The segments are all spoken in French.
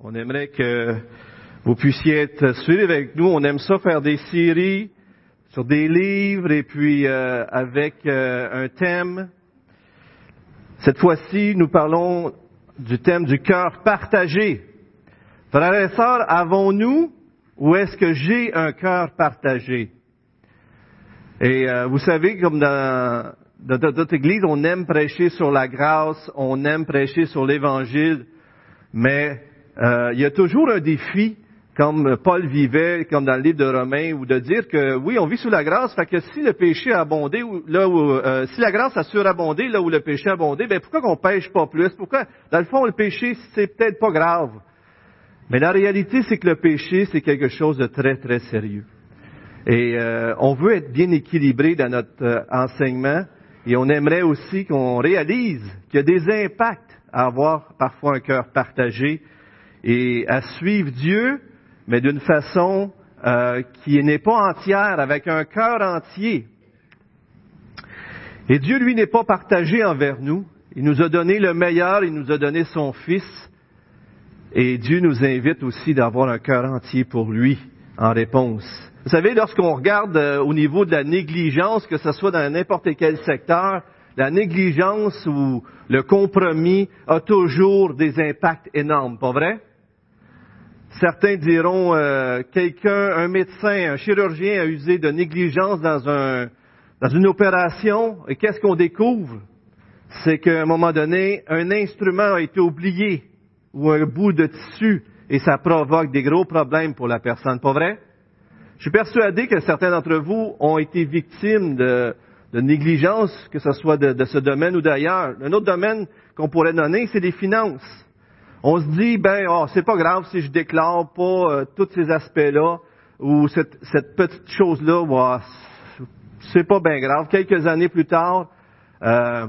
On aimerait que vous puissiez être suivis avec nous. On aime ça faire des séries sur des livres et puis euh, avec euh, un thème. Cette fois-ci, nous parlons du thème du cœur partagé. Frères et sœurs, avons-nous ou est-ce que j'ai un cœur partagé? Et euh, vous savez, comme dans, dans notre Église, on aime prêcher sur la grâce, on aime prêcher sur l'Évangile, mais euh, il y a toujours un défi, comme Paul vivait, comme dans le livre de Romains, ou de dire que oui, on vit sous la grâce, fait que si le péché a abondé, là où, euh, si la grâce a surabondé là où le péché a abondé, ben pourquoi qu'on pêche pas plus? Pourquoi? Dans le fond, le péché, c'est peut-être pas grave, mais la réalité, c'est que le péché, c'est quelque chose de très très sérieux. Et euh, on veut être bien équilibré dans notre enseignement, et on aimerait aussi qu'on réalise qu'il y a des impacts à avoir parfois un cœur partagé et à suivre Dieu, mais d'une façon euh, qui n'est pas entière, avec un cœur entier. Et Dieu, lui, n'est pas partagé envers nous. Il nous a donné le meilleur, il nous a donné son Fils. Et Dieu nous invite aussi d'avoir un cœur entier pour lui en réponse. Vous savez, lorsqu'on regarde euh, au niveau de la négligence, que ce soit dans n'importe quel secteur, la négligence ou le compromis a toujours des impacts énormes, pas vrai? Certains diront euh, quelqu'un, un médecin, un chirurgien a usé de négligence dans, un, dans une opération et qu'est-ce qu'on découvre? C'est qu'à un moment donné, un instrument a été oublié ou un bout de tissu et ça provoque des gros problèmes pour la personne, pas vrai? Je suis persuadé que certains d'entre vous ont été victimes de, de négligence, que ce soit de, de ce domaine ou d'ailleurs. Un autre domaine qu'on pourrait donner, c'est les finances. On se dit, ben, oh, c'est pas grave si je déclare pas euh, tous ces aspects-là ou cette, petite chose-là, c'est pas bien grave. Quelques années plus tard, euh,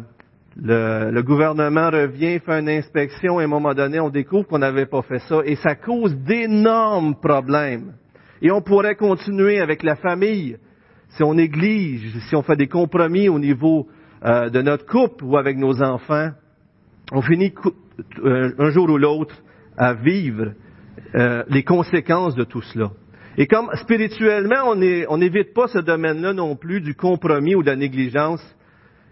le, gouvernement revient, fait une inspection et à un moment donné, on découvre qu'on n'avait pas fait ça et ça cause d'énormes problèmes. Et on pourrait continuer avec la famille si on néglige, si on fait des compromis au niveau euh, de notre couple ou avec nos enfants. On finit un jour ou l'autre à vivre euh, les conséquences de tout cela. Et comme spirituellement, on n'évite pas ce domaine-là non plus du compromis ou de la négligence,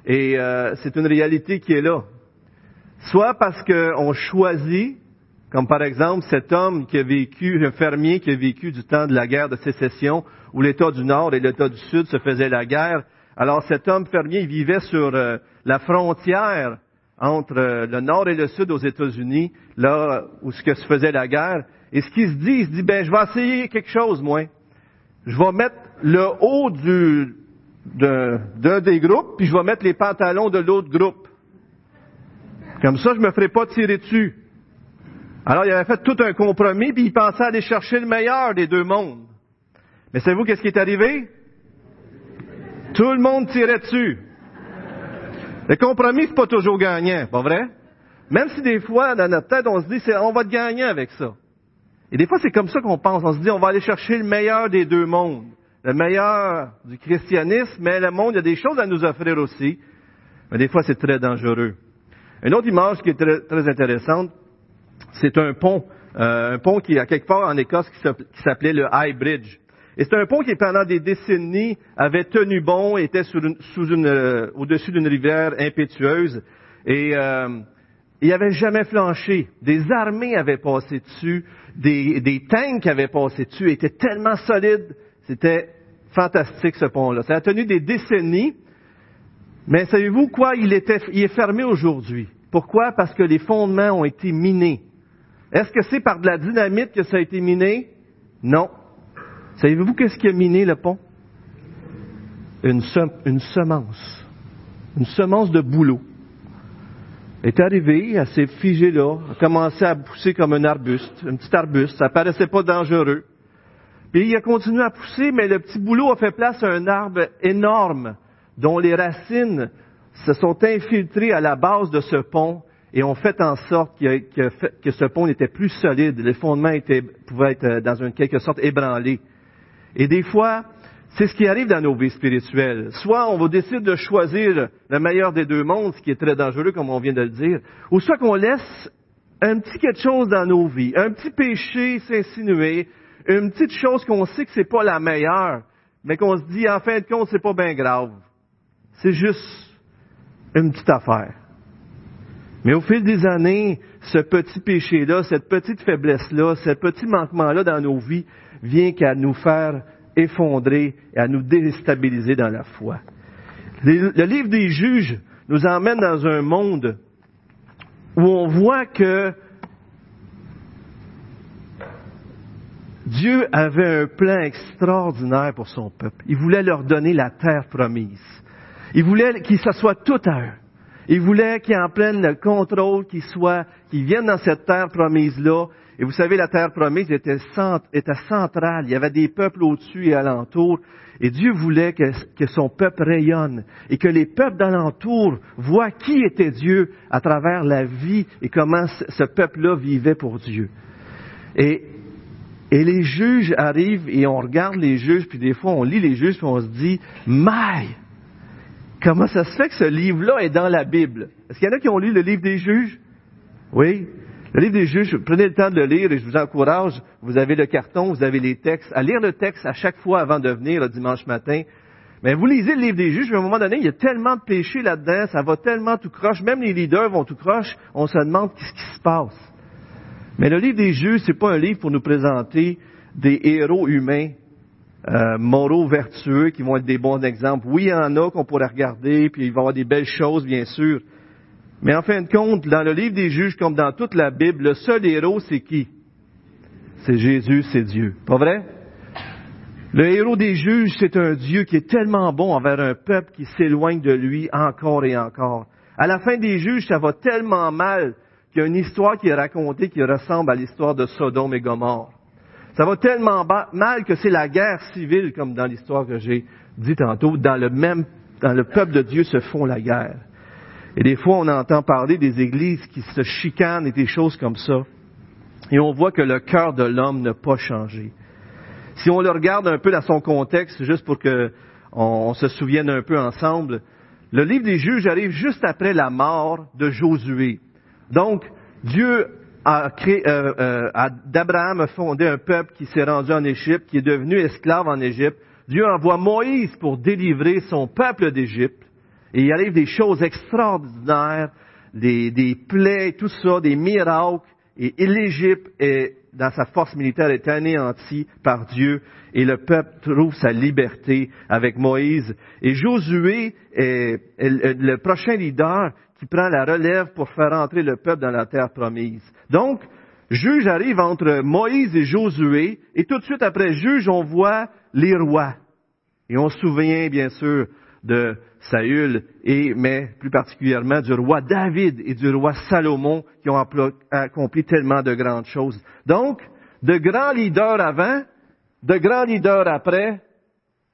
et euh, c'est une réalité qui est là. Soit parce qu'on choisit, comme par exemple cet homme qui a vécu, un fermier qui a vécu du temps de la guerre de sécession, où l'État du Nord et l'État du Sud se faisaient la guerre. Alors cet homme fermier il vivait sur la frontière entre le nord et le sud aux États-Unis, là où ce que se faisait la guerre. Et ce qu'il se dit, il se dit, ben, je vais essayer quelque chose, moi. Je vais mettre le haut du, d'un des groupes, puis je vais mettre les pantalons de l'autre groupe. Comme ça, je me ferai pas tirer dessus. Alors, il avait fait tout un compromis, puis il pensait aller chercher le meilleur des deux mondes. Mais savez-vous qu'est-ce qui est arrivé? Tout le monde tirait dessus. Le compromis, c'est pas toujours gagnant, pas vrai? Même si des fois, dans notre tête, on se dit, on va te gagner avec ça. Et des fois, c'est comme ça qu'on pense. On se dit, on va aller chercher le meilleur des deux mondes. Le meilleur du christianisme, mais le monde, il y a des choses à nous offrir aussi. Mais des fois, c'est très dangereux. Une autre image qui est très, très intéressante, c'est un pont. Euh, un pont qui, à quelque part en Écosse, qui s'appelait le High Bridge. Et c'est un pont qui, pendant des décennies, avait tenu bon, était sous une, euh, au-dessus d'une rivière impétueuse, et euh, il n'avait jamais flanché. Des armées avaient passé dessus, des, des tanks avaient passé dessus, était tellement solide, c'était fantastique ce pont-là. Ça a tenu des décennies, mais savez-vous quoi? Il, était, il est fermé aujourd'hui. Pourquoi? Parce que les fondements ont été minés. Est-ce que c'est par de la dynamite que ça a été miné? Non. Savez-vous qu'est-ce qui a miné le pont? Une, semence. Une semence de boulot. Est arrivée, elle s'est figée là, a commencé à pousser comme un arbuste, un petit arbuste. Ça paraissait pas dangereux. Puis il a continué à pousser, mais le petit boulot a fait place à un arbre énorme dont les racines se sont infiltrées à la base de ce pont et ont fait en sorte que, ce pont n'était plus solide. Les fondements pouvaient être euh, dans une quelque sorte ébranlés. Et des fois, c'est ce qui arrive dans nos vies spirituelles. Soit on va décider de choisir le meilleur des deux mondes, ce qui est très dangereux, comme on vient de le dire, ou soit qu'on laisse un petit quelque chose dans nos vies, un petit péché s'insinuer, une petite chose qu'on sait que c'est pas la meilleure, mais qu'on se dit en fin de compte c'est pas bien grave. C'est juste une petite affaire. Mais au fil des années, ce petit péché-là, cette petite faiblesse-là, ce petit manquement-là dans nos vies vient qu'à nous faire effondrer et à nous déstabiliser dans la foi. Le livre des juges nous emmène dans un monde où on voit que Dieu avait un plan extraordinaire pour son peuple. Il voulait leur donner la terre promise. Il voulait qu'ils soit tout à eux. Il voulait qu'ils en prennent le contrôle, qu'ils soient, qu'ils viennent dans cette terre promise-là. Et vous savez, la terre promise était, centrale. Il y avait des peuples au-dessus et alentour. Et Dieu voulait que, son peuple rayonne et que les peuples d'alentour voient qui était Dieu à travers la vie et comment ce peuple-là vivait pour Dieu. Et, et les juges arrivent et on regarde les juges, puis des fois on lit les juges, puis on se dit, maille, comment ça se fait que ce livre-là est dans la Bible? Est-ce qu'il y en a qui ont lu le livre des juges? Oui? Le livre des juges, prenez le temps de le lire et je vous encourage, vous avez le carton, vous avez les textes, à lire le texte à chaque fois avant de venir le dimanche matin. Mais vous lisez le livre des juges, mais à un moment donné, il y a tellement de péchés là-dedans, ça va tellement tout croche, même les leaders vont tout croche, on se demande qu'est-ce qui se passe. Mais le livre des juges, c'est pas un livre pour nous présenter des héros humains euh, moraux, vertueux, qui vont être des bons exemples. Oui, il y en a qu'on pourrait regarder, puis il va y avoir des belles choses, bien sûr. Mais en fin de compte, dans le livre des juges, comme dans toute la Bible, le seul héros, c'est qui? C'est Jésus, c'est Dieu. Pas vrai? Le héros des juges, c'est un Dieu qui est tellement bon envers un peuple qui s'éloigne de lui encore et encore. À la fin des juges, ça va tellement mal qu'il y a une histoire qui est racontée qui ressemble à l'histoire de Sodome et Gomorre. Ça va tellement mal que c'est la guerre civile, comme dans l'histoire que j'ai dit tantôt, dans le même, dans le peuple de Dieu se font la guerre. Et des fois, on entend parler des églises qui se chicanent et des choses comme ça. Et on voit que le cœur de l'homme n'a pas changé. Si on le regarde un peu dans son contexte, juste pour que on, se souvienne un peu ensemble, le livre des juges arrive juste après la mort de Josué. Donc, Dieu a créé, euh, euh, d'Abraham a fondé un peuple qui s'est rendu en Égypte, qui est devenu esclave en Égypte. Dieu envoie Moïse pour délivrer son peuple d'Égypte. Et il arrive des choses extraordinaires, des, des plaies, tout ça, des miracles. Et l'Égypte, dans sa force militaire, est anéantie par Dieu. Et le peuple trouve sa liberté avec Moïse. Et Josué est le prochain leader qui prend la relève pour faire entrer le peuple dans la terre promise. Donc, juge arrive entre Moïse et Josué, et tout de suite après juge, on voit les rois. Et on se souvient, bien sûr, de Saül, et, mais plus particulièrement du roi David et du roi Salomon qui ont accompli tellement de grandes choses. Donc, de grands leaders avant, de grands leaders après,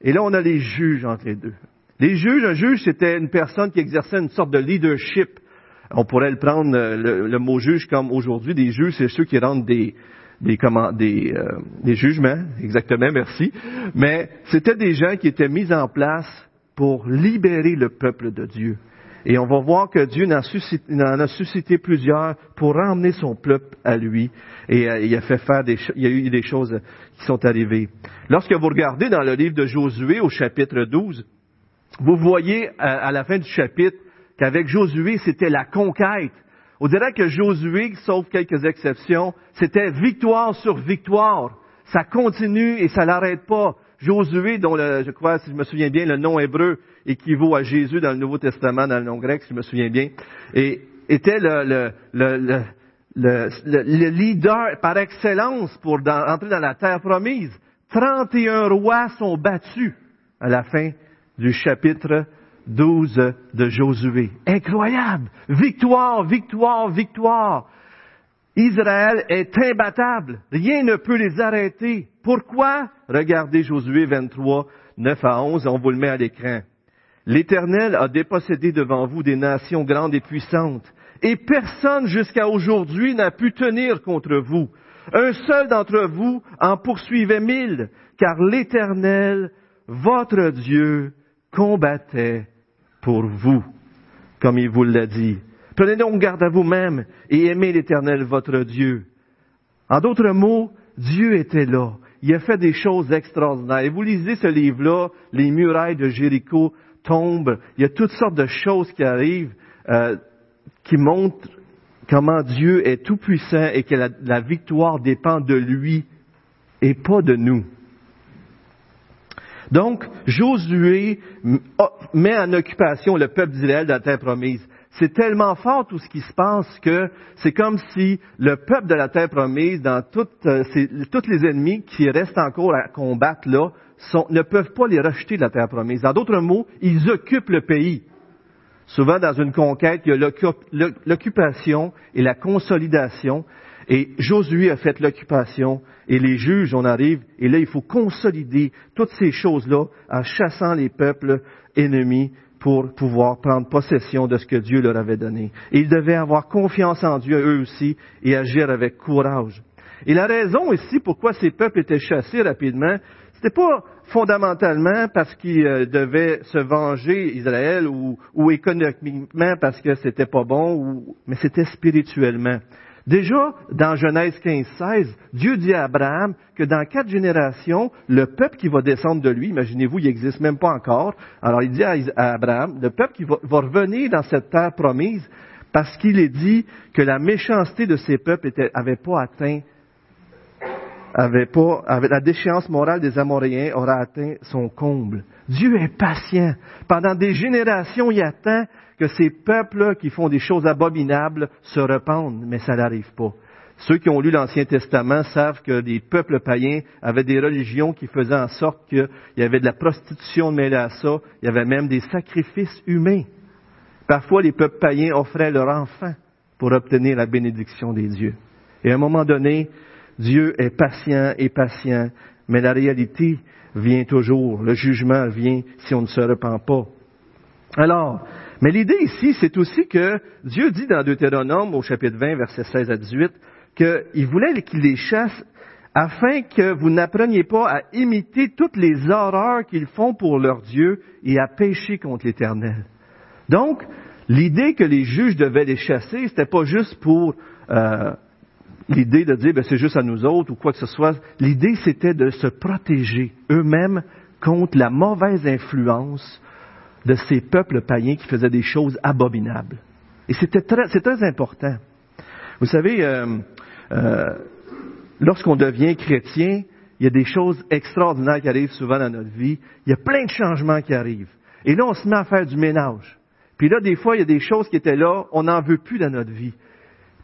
et là on a les juges entre les deux. Les juges, un juge, c'était une personne qui exerçait une sorte de leadership. On pourrait le prendre, euh, le, mot juge, comme aujourd'hui, des juges, c'est ceux qui rendent des, des, comment, des, euh, des jugements, exactement, merci. Mais c'était des gens qui étaient mis en place pour libérer le peuple de Dieu. Et on va voir que Dieu en, a suscité plusieurs pour ramener son peuple à lui. Et euh, il a fait faire des, il y a eu des choses qui sont arrivées. Lorsque vous regardez dans le livre de Josué au chapitre 12, vous voyez à, la fin du chapitre qu'avec Josué, c'était la conquête. On dirait que Josué, sauf quelques exceptions, c'était victoire sur victoire. Ça continue et ça n'arrête pas. Josué, dont je crois, si je me souviens bien, le nom hébreu équivaut à Jésus dans le Nouveau Testament, dans le nom grec, si je me souviens bien, et était le, le, le leader par excellence pour entrer dans la terre promise. 31 rois sont battus à la fin du chapitre 12 de Josué. Incroyable! Victoire, victoire, victoire! Israël est imbattable. Rien ne peut les arrêter. Pourquoi? Regardez Josué 23, 9 à 11, on vous le met à l'écran. L'Éternel a dépossédé devant vous des nations grandes et puissantes, et personne jusqu'à aujourd'hui n'a pu tenir contre vous. Un seul d'entre vous en poursuivait mille, car l'Éternel, votre Dieu, combattait pour vous, comme il vous l'a dit. Prenez donc garde à vous-même et aimez l'Éternel votre Dieu. En d'autres mots, Dieu était là. Il a fait des choses extraordinaires. Et vous lisez ce livre-là, les murailles de Jéricho tombent. Il y a toutes sortes de choses qui arrivent euh, qui montrent comment Dieu est tout-puissant et que la, victoire dépend de lui et pas de nous. Donc, Josué met en occupation le peuple d'Israël de la terre promise. C'est tellement fort tout ce qui se passe que c'est comme si le peuple de la terre promise, dans toutes, euh, tous les ennemis qui restent encore à combattre là, ne peuvent pas les rejeter de la terre promise. En d'autres mots, ils occupent le pays. Souvent, dans une conquête, il y a l'occupation et la consolidation. Et Josué a fait l'occupation et les juges, on arrive, et là, il faut consolider toutes ces choses-là en chassant les peuples ennemis pour pouvoir prendre possession de ce que Dieu leur avait donné. Ils devaient avoir confiance en Dieu eux aussi et agir avec courage. Et la raison ici pourquoi ces peuples étaient chassés rapidement, c'était pas fondamentalement parce qu'ils euh, devaient se venger Israël ou, économiquement parce que c'était pas bon, mais c'était spirituellement. Déjà, dans Genèse 15, 16, Dieu dit à Abraham que dans quatre générations, le peuple qui va descendre de lui, imaginez-vous, il n'existe même pas encore, alors il dit à Abraham, le peuple qui va, revenir dans cette terre promise, parce qu'il est dit que la méchanceté de ces peuples n'avait pas atteint, avait la déchéance morale des Amoréens aura atteint son comble. Dieu est patient. Pendant des générations, il attend que ces peuples qui font des choses abominables se repentent, mais ça n'arrive pas. Ceux qui ont lu l'Ancien Testament savent que des peuples païens avaient des religions qui faisaient en sorte qu'il y avait de la prostitution mêlée à ça, il y avait même des sacrifices humains. Parfois, les peuples païens offraient leurs enfants pour obtenir la bénédiction des dieux. Et à un moment donné, Dieu est patient et patient, mais la réalité vient toujours, le jugement vient si on ne se repent pas. Alors, mais l'idée ici, c'est aussi que Dieu dit dans Deutéronome au chapitre 20, versets 16 à 18, qu'il voulait qu'il les chasse afin que vous n'appreniez pas à imiter toutes les horreurs qu'ils font pour leur Dieu et à pécher contre l'Éternel. Donc, l'idée que les juges devaient les chasser, n'était pas juste pour euh, l'idée de dire ben, c'est juste à nous autres ou quoi que ce soit. L'idée, c'était de se protéger eux-mêmes contre la mauvaise influence de ces peuples païens qui faisaient des choses abominables. Et c'était très, c'est très important. Vous savez, euh, euh, lorsqu'on devient chrétien, il y a des choses extraordinaires qui arrivent souvent dans notre vie. Il y a plein de changements qui arrivent. Et là, on se met à faire du ménage. Puis là, des fois, il y a des choses qui étaient là, on n'en veut plus dans notre vie.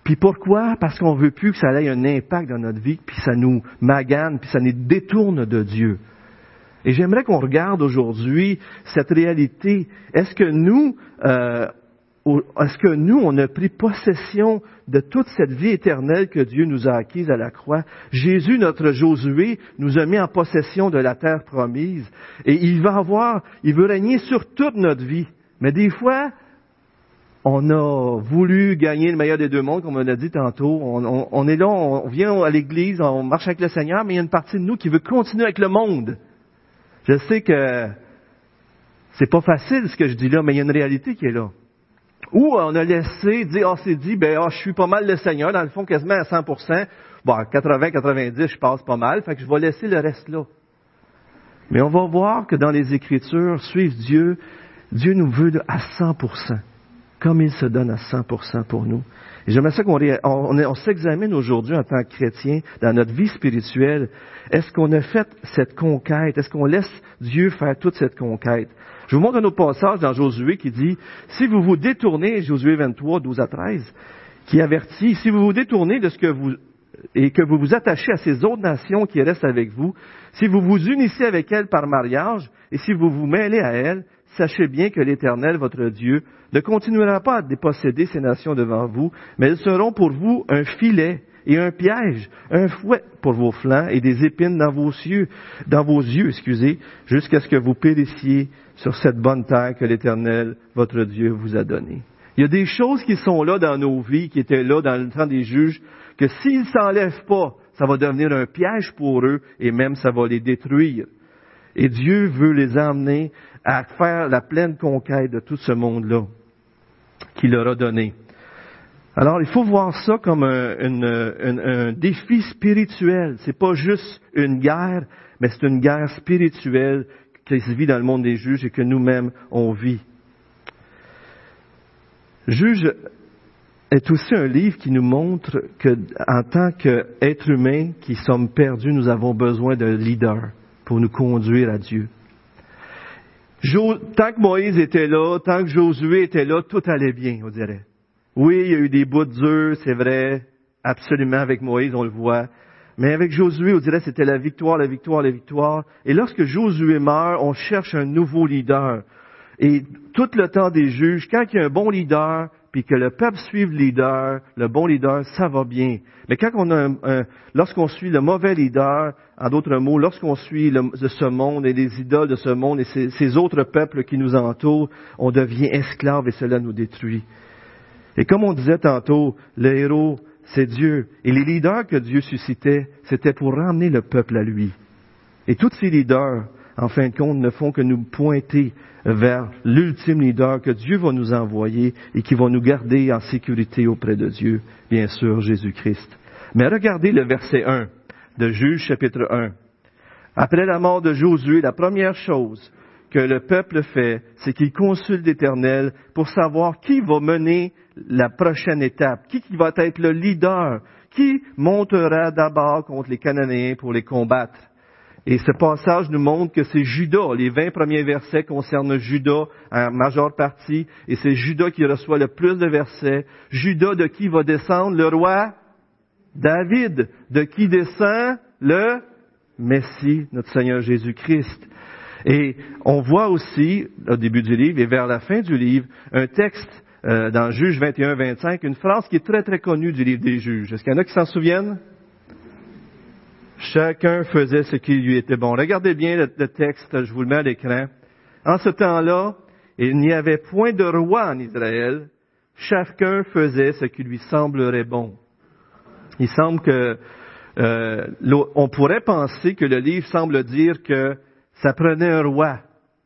Puis pourquoi? Parce qu'on veut plus que ça ait un impact dans notre vie, puis ça nous magane, puis ça nous détourne de Dieu. Et j'aimerais qu'on regarde aujourd'hui cette réalité. Est-ce que nous, euh, est-ce que nous, on a pris possession de toute cette vie éternelle que Dieu nous a acquise à la croix? Jésus, notre Josué, nous a mis en possession de la terre promise. Et il va avoir, il veut régner sur toute notre vie. Mais des fois, on a voulu gagner le meilleur des deux mondes, comme on a dit tantôt. On, on est là, on vient à l'église, on marche avec le Seigneur, mais il y a une partie de nous qui veut continuer avec le monde. Je sais que c'est pas facile ce que je dis là, mais il y a une réalité qui est là. Ou on a laissé dire, on s'est dit, ben, oh, je suis pas mal le Seigneur, dans le fond, quasiment à 100%. Bon, à 80, 90, je passe pas mal, fait que je vais laisser le reste là. Mais on va voir que dans les Écritures, suivre Dieu, Dieu nous veut à 100%, comme il se donne à 100% pour nous. Et j'aimerais ça qu'on on, s'examine aujourd'hui en tant que chrétien dans notre vie spirituelle. Est-ce qu'on a fait cette conquête? Est-ce qu'on laisse Dieu faire toute cette conquête? Je vous montre un autre passage dans Josué qui dit, si vous vous détournez, Josué 23, 12 à 13, qui avertit, si vous vous détournez de ce que vous, et que vous vous attachez à ces autres nations qui restent avec vous, si vous vous unissez avec elles par mariage, et si vous vous mêlez à elles, sachez bien que l'Éternel, votre Dieu, ne continuera pas à déposséder ces nations devant vous, mais elles seront pour vous un filet et un piège, un fouet pour vos flancs et des épines dans vos yeux, dans vos yeux, excusez, jusqu'à ce que vous périssiez sur cette bonne terre que l'Éternel, votre Dieu, vous a donnée. Il y a des choses qui sont là dans nos vies, qui étaient là dans le temps des juges, que s'ils s'enlèvent pas, ça va devenir un piège pour eux et même ça va les détruire. Et Dieu veut les emmener à faire la pleine conquête de tout ce monde-là qu'il leur a donné. Alors, il faut voir ça comme un, un, un défi spirituel. C'est pas juste une guerre, mais c'est une guerre spirituelle qui se vit dans le monde des juges et que nous-mêmes on vit. Juge est aussi un livre qui nous montre que, en tant qu'êtres humains qui sommes perdus, nous avons besoin d'un leader pour nous conduire à Dieu. Tant que Moïse était là, tant que Josué était là, tout allait bien, on dirait. Oui, il y a eu des bouts durs, c'est vrai, absolument avec Moïse, on le voit. Mais avec Josué, on dirait c'était la victoire, la victoire, la victoire. Et lorsque Josué meurt, on cherche un nouveau leader. Et tout le temps des juges, quand il y a un bon leader, puis que le peuple suive le leader, le bon leader, ça va bien. Mais quand on a un, lorsqu'on suit le mauvais leader, en d'autres mots, lorsqu'on suit le, ce monde et les idoles de ce monde et ces, ces, autres peuples qui nous entourent, on devient esclave et cela nous détruit. Et comme on disait tantôt, le héros, c'est Dieu. Et les leaders que Dieu suscitait, c'était pour ramener le peuple à lui. Et tous ces leaders, en fin de compte, ne font que nous pointer vers l'ultime leader que Dieu va nous envoyer et qui va nous garder en sécurité auprès de Dieu, bien sûr, Jésus-Christ. Mais regardez le verset 1 de Juge chapitre 1. Après la mort de Josué, la première chose que le peuple fait, c'est qu'il consulte l'Éternel pour savoir qui va mener la prochaine étape, qui va être le leader, qui montera d'abord contre les Cananéens pour les combattre. Et ce passage nous montre que c'est Judas. Les vingt premiers versets concernent Judas en majeure partie, et c'est Judas qui reçoit le plus de versets. Judas de qui va descendre le roi? David, de qui descend le Messie, notre Seigneur Jésus-Christ. Et on voit aussi, au début du livre et vers la fin du livre, un texte euh, dans Juge 21-25, une phrase qui est très très connue du livre des Juges. Est-ce qu'il y en a qui s'en souviennent? Chacun faisait ce qui lui était bon. Regardez bien le, texte, je vous le mets à l'écran. En ce temps-là, il n'y avait point de roi en Israël. Chacun faisait ce qui lui semblerait bon. Il semble que euh, on pourrait penser que le livre semble dire que ça prenait un roi.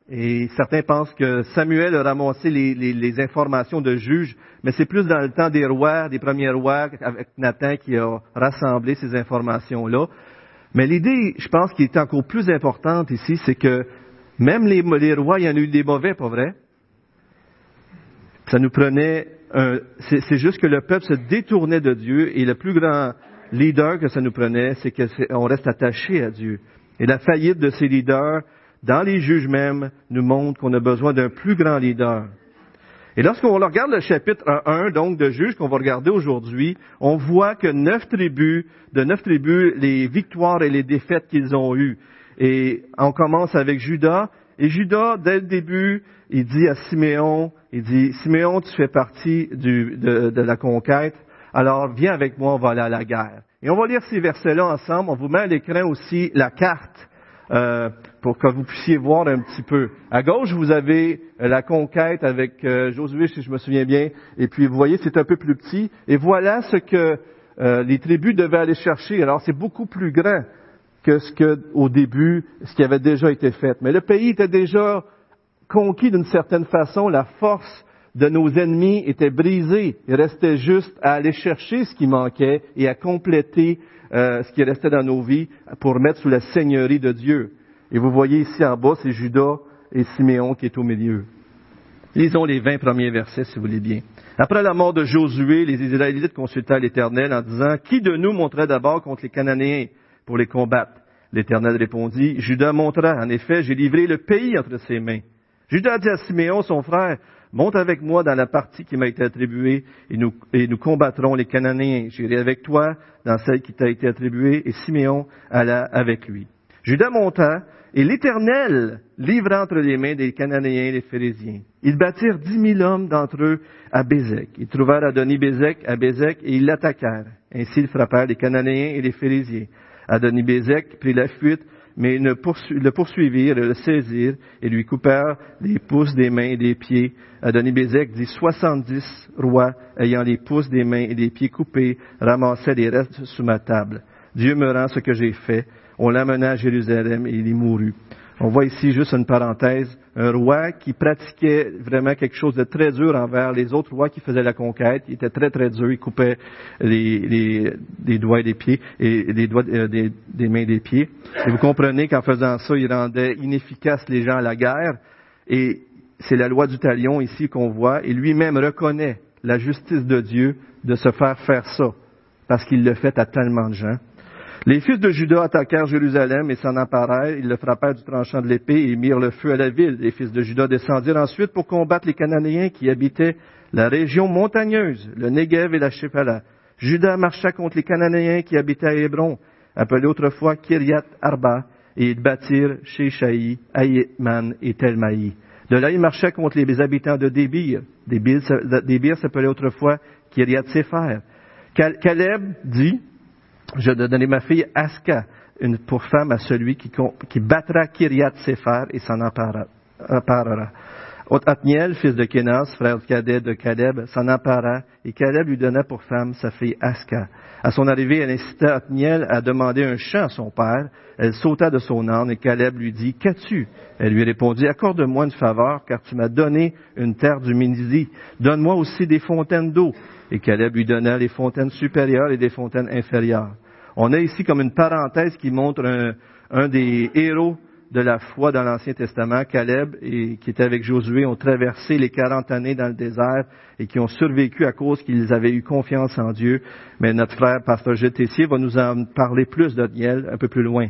Et certains pensent que Samuel a ramassé les, les informations de juge, mais c'est plus dans le temps des rois, des premiers rois, avec Nathan qui a rassemblé ces informations-là. Mais l'idée, je pense, qui est encore plus importante ici, c'est que même les, rois, il y en a eu des mauvais, pas vrai? Ça nous prenait c'est juste que le peuple se détournait de Dieu et le plus grand leader que ça nous prenait, c'est qu'on reste attaché à Dieu. Et la faillite de ces leaders, dans les juges même, nous montre qu'on a besoin d'un plus grand leader. Et lorsqu'on regarde le chapitre 1, donc de Juges qu'on va regarder aujourd'hui, on voit que neuf tribus, de neuf tribus, les victoires et les défaites qu'ils ont eues. Et on commence avec Judas. Et Judas, dès le début, il dit à Siméon, il dit, Siméon, tu fais partie de, de, la conquête, alors viens avec moi, on va aller à la guerre. Et on va lire ces versets-là ensemble. On vous met à l'écran aussi la carte euh, pour que vous puissiez voir un petit peu. À gauche, vous avez euh, la conquête avec euh, Josué, si je me souviens bien, et puis vous voyez, c'est un peu plus petit. Et voilà ce que les tribus devaient aller chercher. Alors, c'est beaucoup plus grand que ce que, au début, ce qui avait déjà été fait. Mais le pays était déjà conquis d'une certaine façon. La force de nos ennemis était brisée. Il restait juste à aller chercher ce qui manquait et à compléter euh, ce qui restait dans nos vies pour mettre sous la seigneurie de Dieu. Et vous voyez ici en bas, c'est Judas et Siméon qui est au milieu. Lisons les vingt premiers versets, si vous voulez bien. Après la mort de Josué, les Israélites consultèrent l'Éternel en disant, Qui de nous monterait d'abord contre les Cananéens pour les combattre? L'Éternel répondit, Judas montra. En effet, j'ai livré le pays entre ses mains. Judas dit à Siméon, son frère, monte avec moi dans la partie qui m'a été attribuée et nous, combattrons les Cananéens. J'irai avec toi dans celle qui t'a été attribuée et Siméon alla avec lui. Judas monta et l'Éternel livra entre les mains des Cananéens et des Phérésiens. Ils bâtirent dix mille hommes d'entre eux à Bézek. Ils trouvèrent Adoni-Bézek à Bézek et ils l'attaquèrent. Ainsi ils frappèrent les Cananéens et les Phérésiens. Adoni-Bézek prit la fuite mais le poursuivirent et le saisirent et lui coupèrent les pouces des mains et des pieds. Adonibézek dit soixante-dix rois ayant les pouces des mains et des pieds coupés ramassaient les restes sous ma table. Dieu me rend ce que j'ai fait. On l'amena à Jérusalem et il y mourut. On voit ici juste une parenthèse, un roi qui pratiquait vraiment quelque chose de très dur envers les autres rois qui faisaient la conquête. Il était très très dur, il coupait les, doigts et des pieds et les doigts euh, des, des, mains et des pieds. Et vous comprenez qu'en faisant ça, il rendait inefficaces les gens à la guerre. Et c'est la loi du talion ici qu'on voit. Et lui-même reconnaît la justice de Dieu de se faire faire ça parce qu'il le fait à tellement de gens. Les fils de Judas attaquèrent Jérusalem et s'en emparèrent. Ils le frappèrent du tranchant de l'épée et mirent le feu à la ville. Les fils de Judas descendirent ensuite pour combattre les Cananéens qui habitaient la région montagneuse, le Negev et la Shephala. Judas marcha contre les Cananéens qui habitaient à Hébron, appelé autrefois Kiryat Arba, et ils bâtirent Sheshaï, Ayetman et Telmaï. De là, ils marchaient contre les habitants de Débir. Débir s'appelait autrefois Kiryat Sefer. Caleb dit, je donnerai ma fille Aska une, pour femme à celui qui, qui battra Kiryat Sefer et s'en emparera. Othniel, fils de Kénas, frère cadet de Caleb, s'en empara, et Caleb lui donna pour femme sa fille Aska. À son arrivée, elle incita Othniel à demander un champ à son père. Elle sauta de son âne, et Caleb lui dit, Qu'as-tu? Elle lui répondit, Accorde-moi une faveur, car tu m'as donné une terre du Midi. Donne-moi aussi des fontaines d'eau. Et Caleb lui donna les fontaines supérieures et des fontaines inférieures. On a ici comme une parenthèse qui montre un, des héros de la foi dans l'Ancien Testament, Caleb, et qui était avec Josué, ont traversé les 40 années dans le désert et qui ont survécu à cause qu'ils avaient eu confiance en Dieu. Mais notre frère, pasteur Tessier, va nous en parler plus d'Otniel un peu plus loin.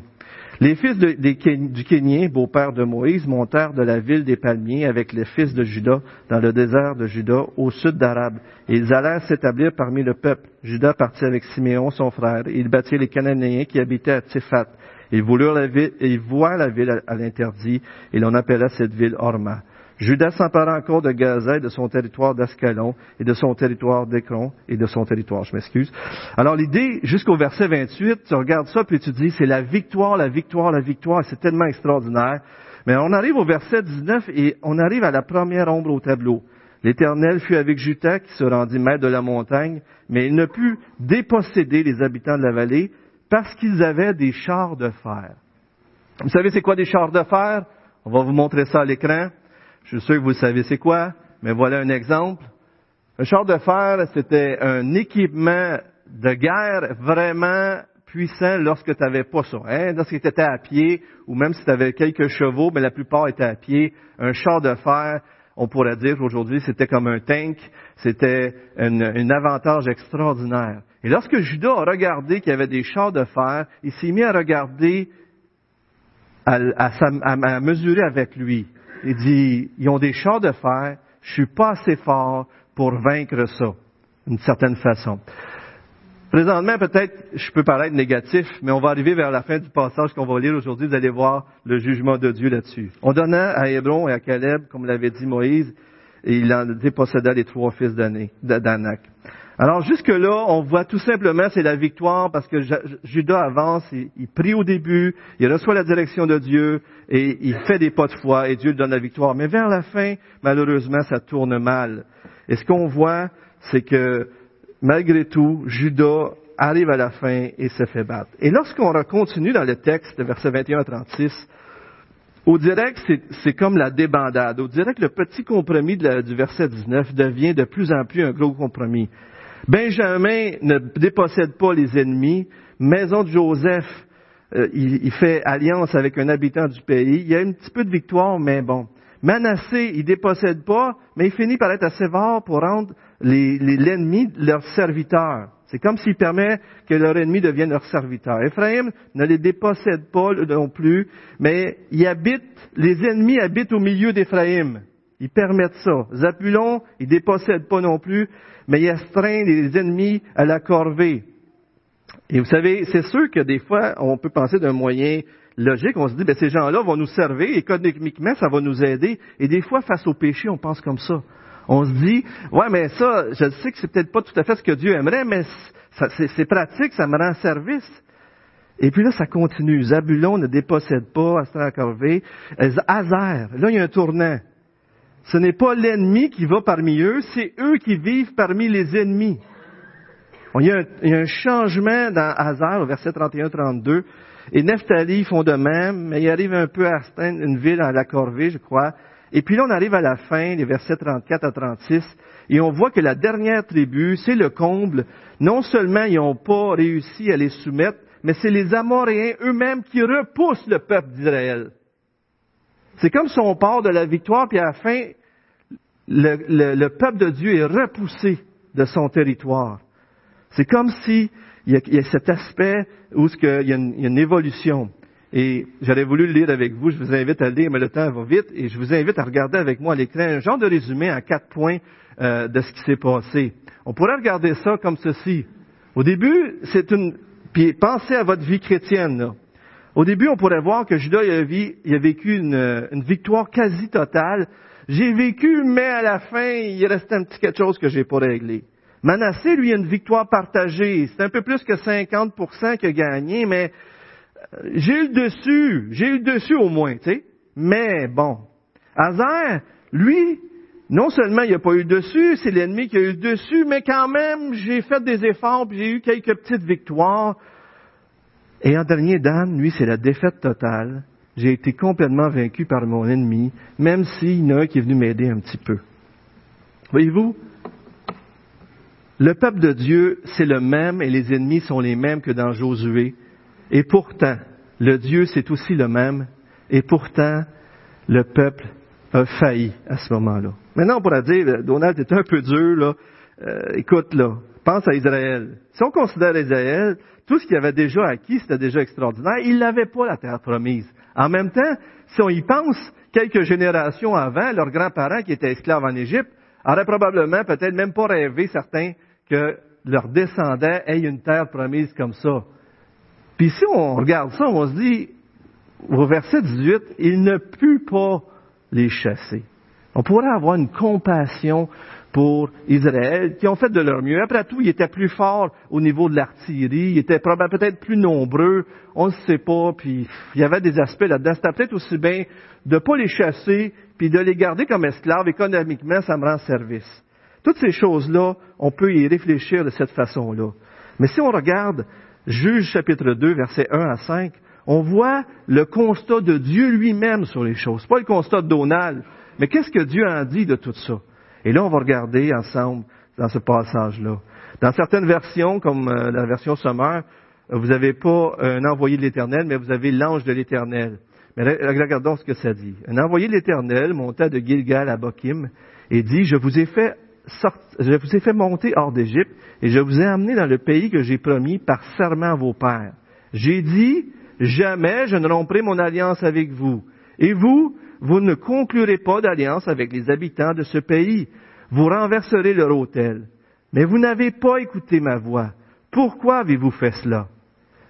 Les fils du Kénien, beau-père de Moïse, montèrent de la ville des palmiers avec les fils de Judas dans le désert de Juda au sud d'Arabe. Et ils allèrent s'établir parmi le peuple. Judas partit avec Siméon, son frère, et ils battirent les Cananéens qui habitaient à Tifat. Ils voulurent la ville, ils voient la ville à, l'interdit, et l'on appela cette ville Orma. Judas s'empara encore de Gaza et de son territoire d'Ascalon et de son territoire d'Écron et de son territoire, je m'excuse. Alors l'idée, jusqu'au verset 28, tu regardes ça puis tu dis, c'est la victoire, la victoire, la victoire, c'est tellement extraordinaire. Mais on arrive au verset 19 et on arrive à la première ombre au tableau. L'Éternel fut avec Judas qui se rendit maître de la montagne, mais il ne put déposséder les habitants de la vallée parce qu'ils avaient des chars de fer. Vous savez c'est quoi des chars de fer? On va vous montrer ça à l'écran. Je suis sûr que vous savez c'est quoi, mais voilà un exemple. Un char de fer, c'était un équipement de guerre vraiment puissant lorsque tu n'avais pas ça. Hein? Lorsque tu étais à pied, ou même si tu avais quelques chevaux, mais la plupart étaient à pied. Un char de fer, on pourrait dire aujourd'hui, c'était comme un tank. C'était un, avantage extraordinaire. Et lorsque Judas a regardé qu'il y avait des chars de fer, il s'est mis à regarder, à mesurer avec lui. Il dit, ils ont des chars de fer, je suis pas assez fort pour vaincre ça, d'une certaine façon. Présentement, peut-être, je peux paraître négatif, mais on va arriver vers la fin du passage qu'on va lire aujourd'hui. Vous allez voir le jugement de Dieu là-dessus. On donna à Hébron et à Caleb, comme l'avait dit Moïse, et il en déposséda les trois fils d'Anak. Alors jusque-là, on voit tout simplement c'est la victoire parce que Judas avance, il, prie au début, il reçoit la direction de Dieu et il fait des pas de foi et Dieu lui donne la victoire. Mais vers la fin, malheureusement, ça tourne mal. Et ce qu'on voit, c'est que malgré tout, Judas arrive à la fin et se fait battre. Et lorsqu'on continue dans le texte, verset 21 à 36, au direct, c'est comme la débandade. Au direct, le petit compromis du verset 19 devient de plus en plus un gros compromis. Benjamin ne dépossède pas les ennemis. Maison de Joseph, euh, il, fait alliance avec un habitant du pays. Il y a un petit peu de victoire, mais bon. Manassé, il dépossède pas, mais il finit par être assez fort pour rendre l'ennemi leur serviteur. C'est comme s'il permet que leur ennemi devienne leur serviteur. Ephraim ne les dépossède pas non plus, mais il habite, les ennemis habitent au milieu d'Ephraim. Ils permettent ça. Zapulon, il dépossède pas non plus, mais il astreint les ennemis à la corvée. Et vous savez, c'est sûr que des fois, on peut penser d'un moyen logique. On se dit, ben, ces gens-là vont nous servir, économiquement, ça va nous aider. Et des fois, face au péché, on pense comme ça. On se dit, ouais, mais ça, je sais que c'est peut-être pas tout à fait ce que Dieu aimerait, mais c'est pratique, ça me rend service. Et puis là, ça continue. Zabulon ne dépossède pas Astrid Corvée. Hazer, là, il y a un tournant. Ce n'est pas l'ennemi qui va parmi eux, c'est eux qui vivent parmi les ennemis. Il y, a un, changement dans Hazard, au verset 31-32. Et Nephtali font de même, mais il arrive un peu à Arsène, une ville à la corvée, je crois. Et puis là, on arrive à la fin, les versets 34 à 36, et on voit que la dernière tribu, c'est le comble. Non seulement ils n'ont pas réussi à les soumettre, mais c'est les Amoréens eux-mêmes qui repoussent le peuple d'Israël. C'est comme si on part de la victoire, puis à la fin, le, le, le peuple de Dieu est repoussé de son territoire. C'est comme si il y, a, il y a cet aspect où il y, a une, il y a une évolution. Et j'aurais voulu le lire avec vous, je vous invite à le lire, mais le temps va vite, et je vous invite à regarder avec moi à l'écran un genre de résumé en quatre points euh, de ce qui s'est passé. On pourrait regarder ça comme ceci. Au début, c'est une... Puis pensez à votre vie chrétienne. Là. Au début, on pourrait voir que Judas il a, vécu une, victoire quasi totale. J'ai vécu, mais à la fin, il restait un petit quelque chose que j'ai pas réglé. Manassé, lui, a une victoire partagée. C'est un peu plus que 50% qu'il a gagné, mais euh, j'ai eu le dessus. J'ai eu le dessus au moins, tu sais. Mais bon. Hazer, lui, non seulement il n'a pas eu le dessus, c'est l'ennemi qui a eu le dessus, mais quand même, j'ai fait des efforts, puis j'ai eu quelques petites victoires. Et en dernier, Dan, lui, c'est la défaite totale. J'ai été complètement vaincu par mon ennemi, même s'il y en a un qui est venu m'aider un petit peu. Voyez-vous, le peuple de Dieu, c'est le même et les ennemis sont les mêmes que dans Josué. Et pourtant, le Dieu, c'est aussi le même. Et pourtant, le peuple a failli à ce moment-là. Maintenant, on pourra dire, Donald est un peu dur, là. Euh, écoute, là, pense à Israël. Si on considère Israël, tout ce qu'il avait déjà acquis, c'était déjà extraordinaire. Il n'avait pas la terre promise. En même temps, si on y pense, quelques générations avant, leurs grands-parents qui étaient esclaves en Égypte auraient probablement peut-être même pas rêvé, certains, que leurs descendants aient une terre promise comme ça. Puis si on regarde ça, on se dit, au verset 18, il ne put pas les chasser. On pourrait avoir une compassion pour Israël, qui ont fait de leur mieux. Après tout, ils étaient plus forts au niveau de l'artillerie, ils étaient peut-être plus nombreux, on ne sait pas, puis il y avait des aspects là-dedans. C'était peut-être aussi bien de ne pas les chasser, puis de les garder comme esclaves. Économiquement, ça me rend service. Toutes ces choses-là, on peut y réfléchir de cette façon-là. Mais si on regarde Juge chapitre 2, versets 1 à 5, on voit le constat de Dieu lui-même sur les choses. Pas le constat de Donald, mais qu'est-ce que Dieu en dit de tout ça? Et là, on va regarder ensemble dans ce passage-là. Dans certaines versions, comme euh, la version sommaire, vous n'avez pas un envoyé de l'Éternel, mais vous avez l'ange de l'Éternel. Mais regardons ce que ça dit. Un envoyé de l'Éternel monta de Gilgal à Bokim et dit, je vous ai fait je vous ai fait monter hors d'Égypte et je vous ai amené dans le pays que j'ai promis par serment à vos pères. J'ai dit, jamais je ne romprai mon alliance avec vous. Et vous, vous ne conclurez pas d'alliance avec les habitants de ce pays. Vous renverserez leur autel. Mais vous n'avez pas écouté ma voix. Pourquoi avez-vous fait cela?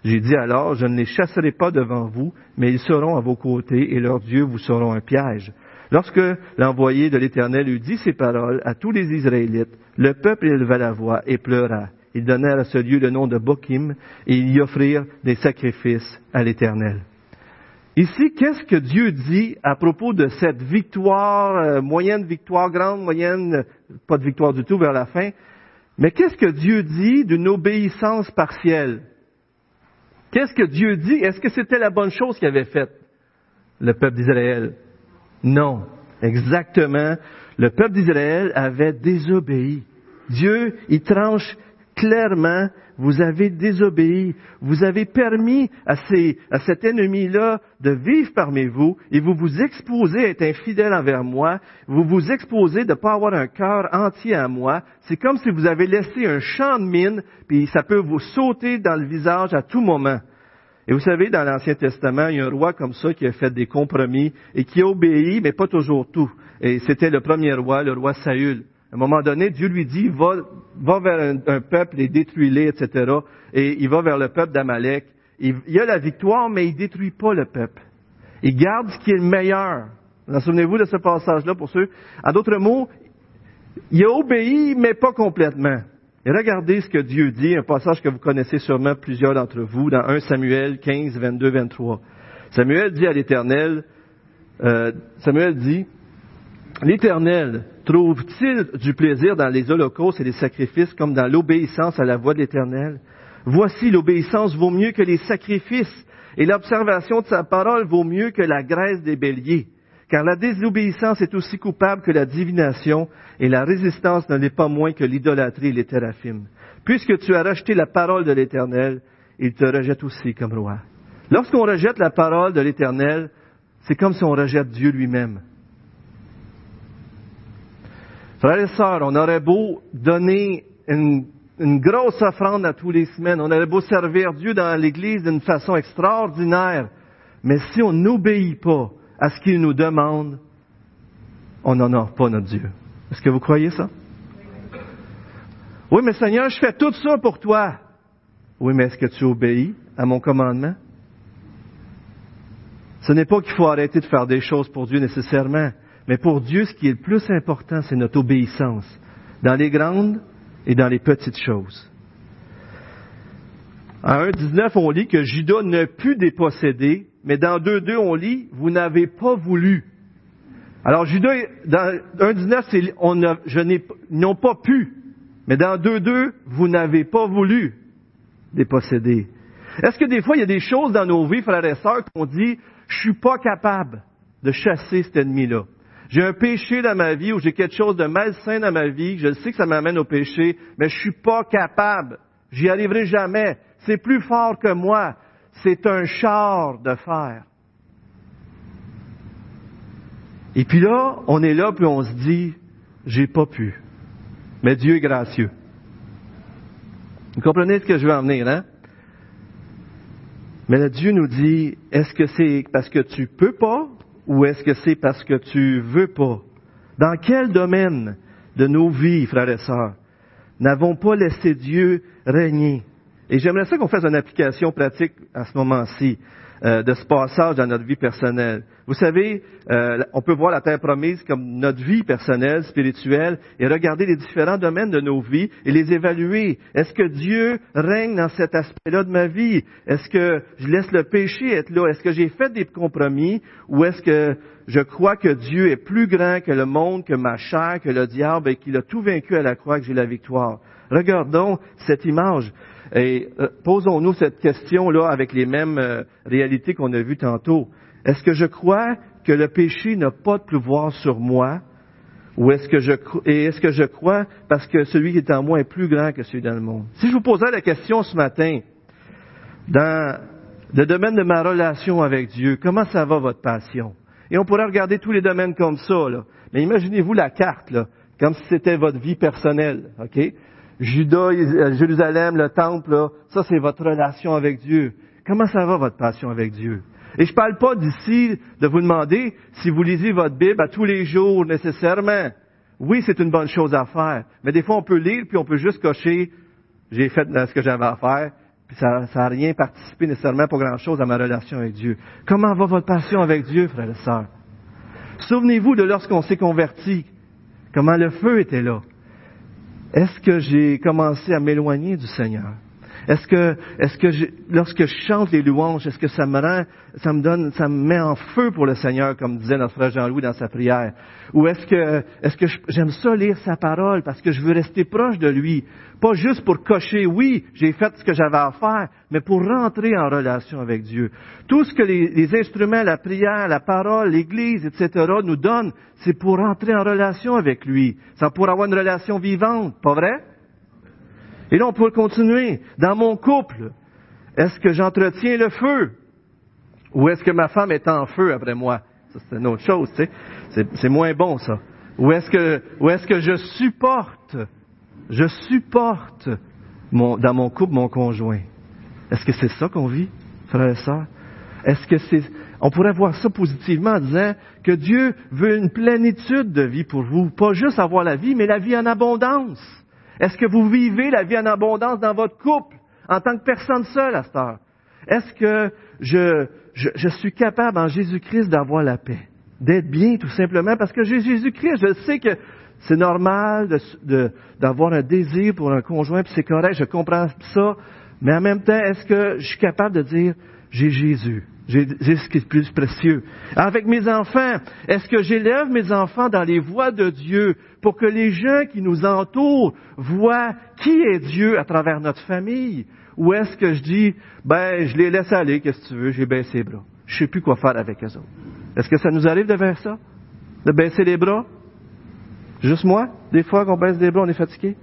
J'ai dit alors, je ne les chasserai pas devant vous, mais ils seront à vos côtés et leurs dieux vous seront un piège. Lorsque l'envoyé de l'Éternel eut dit ces paroles à tous les Israélites, le peuple éleva la voix et pleura. Ils donnèrent à ce lieu le nom de Bokim et ils y offrirent des sacrifices à l'Éternel. Ici, qu'est-ce que Dieu dit à propos de cette victoire, euh, moyenne victoire, grande, moyenne, pas de victoire du tout vers la fin, mais qu'est-ce que Dieu dit d'une obéissance partielle? Qu'est-ce que Dieu dit? Est-ce que c'était la bonne chose qu'il avait faite, le peuple d'Israël? Non, exactement. Le peuple d'Israël avait désobéi. Dieu, il tranche clairement, vous avez désobéi, vous avez permis à, ces, à cet ennemi-là de vivre parmi vous et vous vous exposez à être infidèle envers moi, vous vous exposez de ne pas avoir un cœur entier à moi. C'est comme si vous avez laissé un champ de mine, puis ça peut vous sauter dans le visage à tout moment. Et vous savez, dans l'Ancien Testament, il y a un roi comme ça qui a fait des compromis et qui a obéi, mais pas toujours tout. Et c'était le premier roi, le roi Saül. À un moment donné, Dieu lui dit, va, va vers un, peuple et détruis-les, etc. Et il va vers le peuple d'Amalek. Il, il a la victoire, mais il détruit pas le peuple. Il garde ce qui est le meilleur. Souvenez-vous de ce passage-là pour ceux? En d'autres mots, il a obéi, mais pas complètement. Et regardez ce que Dieu dit, un passage que vous connaissez sûrement plusieurs d'entre vous, dans 1 Samuel 15, 22, 23. Samuel dit à l'Éternel, euh, Samuel dit, L'Éternel, trouve-t-il du plaisir dans les holocaustes et les sacrifices comme dans l'obéissance à la voix de l'Éternel? Voici, l'obéissance vaut mieux que les sacrifices, et l'observation de sa parole vaut mieux que la graisse des béliers. Car la désobéissance est aussi coupable que la divination, et la résistance ne l'est pas moins que l'idolâtrie et les théraphimes. Puisque tu as rejeté la parole de l'Éternel, il te rejette aussi comme roi. Lorsqu'on rejette la parole de l'Éternel, c'est comme si on rejette Dieu lui-même. Frères et sœurs, on aurait beau donner une, grosse offrande à tous les semaines, on aurait beau servir Dieu dans l'Église d'une façon extraordinaire, mais si on n'obéit pas à ce qu'il nous demande, on n'honore pas notre Dieu. Est-ce que vous croyez ça? Oui, mais Seigneur, je fais tout ça pour toi. Oui, mais est-ce que tu obéis à mon commandement? Ce n'est pas qu'il faut arrêter de faire des choses pour Dieu nécessairement, mais pour Dieu, ce qui est le plus important, c'est notre obéissance, dans les grandes et dans les petites choses. En 1.19, on lit que Judas ne put déposséder, mais dans 2.2, on lit, vous n'avez pas voulu. Alors Judas, dans 1.19, c'est, on je n'ai, n'ont pas pu, mais dans 2.2, vous n'avez pas voulu déposséder. Est-ce que des fois, il y a des choses dans nos vies, frères et sœurs, qu'on dit, je suis pas capable de chasser cet ennemi-là. J'ai un péché dans ma vie ou j'ai quelque chose de malsain dans ma vie, je sais que ça m'amène au péché, mais je suis pas capable. J'y arriverai jamais. C'est plus fort que moi. C'est un char de fer. Et puis là, on est là, puis on se dit, j'ai pas pu. Mais Dieu est gracieux. Vous comprenez ce que je veux en venir, hein? Mais là, Dieu nous dit, est-ce que c'est parce que tu peux pas ou est-ce que c'est parce que tu veux pas? Dans quel domaine de nos vies, frères et sœurs, n'avons pas laissé Dieu régner? Et j'aimerais ça qu'on fasse une application pratique à ce moment-ci. Euh, de ce passage dans notre vie personnelle. Vous savez, euh, on peut voir la terre promise comme notre vie personnelle, spirituelle, et regarder les différents domaines de nos vies et les évaluer. Est-ce que Dieu règne dans cet aspect-là de ma vie? Est-ce que je laisse le péché être là? Est-ce que j'ai fait des compromis? Ou est-ce que je crois que Dieu est plus grand que le monde, que ma chair, que le diable, et qu'il a tout vaincu à la croix, que j'ai la victoire? Regardons cette image. Et euh, posons-nous cette question-là avec les mêmes euh, réalités qu'on a vues tantôt. Est-ce que je crois que le péché n'a pas de pouvoir sur moi? Ou est-ce que je et est-ce que je crois parce que celui qui est en moi est plus grand que celui dans le monde? Si je vous posais la question ce matin, dans le domaine de ma relation avec Dieu, comment ça va votre passion? Et on pourrait regarder tous les domaines comme ça, là. Mais imaginez-vous la carte, là, comme si c'était votre vie personnelle, OK? Judas, euh, Jérusalem, le temple, ça c'est votre relation avec Dieu. Comment ça va votre passion avec Dieu? Et je ne parle pas d'ici de vous demander si vous lisez votre Bible à tous les jours nécessairement. Oui, c'est une bonne chose à faire. Mais des fois, on peut lire, puis on peut juste cocher, j'ai fait ce que j'avais à faire, puis ça n'a rien participé nécessairement pour grand-chose à ma relation avec Dieu. Comment va votre passion avec Dieu, frères et sœurs? Souvenez-vous de lorsqu'on s'est converti, comment le feu était là. Est-ce que j'ai commencé à m'éloigner du Seigneur? Est-ce que, est-ce que lorsque je chante les louanges, est-ce que ça me rend, ça me donne, ça me met en feu pour le Seigneur, comme disait notre frère Jean-Louis dans sa prière? Ou est-ce que, est-ce que j'aime ça lire sa parole parce que je veux rester proche de lui? Pas juste pour cocher, oui, j'ai fait ce que j'avais à faire, mais pour rentrer en relation avec Dieu. Tout ce que les, instruments, la prière, la parole, l'Église, etc. nous donnent, c'est pour entrer en relation avec lui. C'est pour avoir une relation vivante, pas vrai? Et là, on peut continuer. Dans mon couple, est-ce que j'entretiens le feu? Ou est-ce que ma femme est en feu après moi? Ça, c'est une autre chose, tu sais. C'est, moins bon, ça. Ou est-ce que, ou est-ce que je supporte, je supporte dans mon couple mon conjoint? Est-ce que c'est ça qu'on vit, frères et sœurs? Est-ce que c'est, on pourrait voir ça positivement en disant que Dieu veut une plénitude de vie pour vous, pas juste avoir la vie, mais la vie en abondance. Est-ce que vous vivez la vie en abondance dans votre couple en tant que personne seule à cette heure? Est-ce que je, suis capable en Jésus-Christ d'avoir la paix? D'être bien tout simplement? Parce que j'ai Jésus-Christ. Je sais que c'est normal d'avoir un désir pour un conjoint, puis c'est correct, je comprends ça. Mais en même temps, est-ce que je suis capable de dire, j'ai Jésus, J'ai ce qui est plus précieux. Avec mes enfants, est-ce que j'élève mes enfants dans les voies de Dieu pour que les gens qui nous entourent voient qui est Dieu à travers notre famille? Ou est-ce que je dis, ben, je les laisse aller, qu'est-ce que tu veux, j'ai baissé les bras. Je sais plus quoi faire avec eux autres. Est-ce que ça nous arrive de faire ça? De baisser les bras? Juste moi? Des fois qu'on baisse les bras, on est fatigué?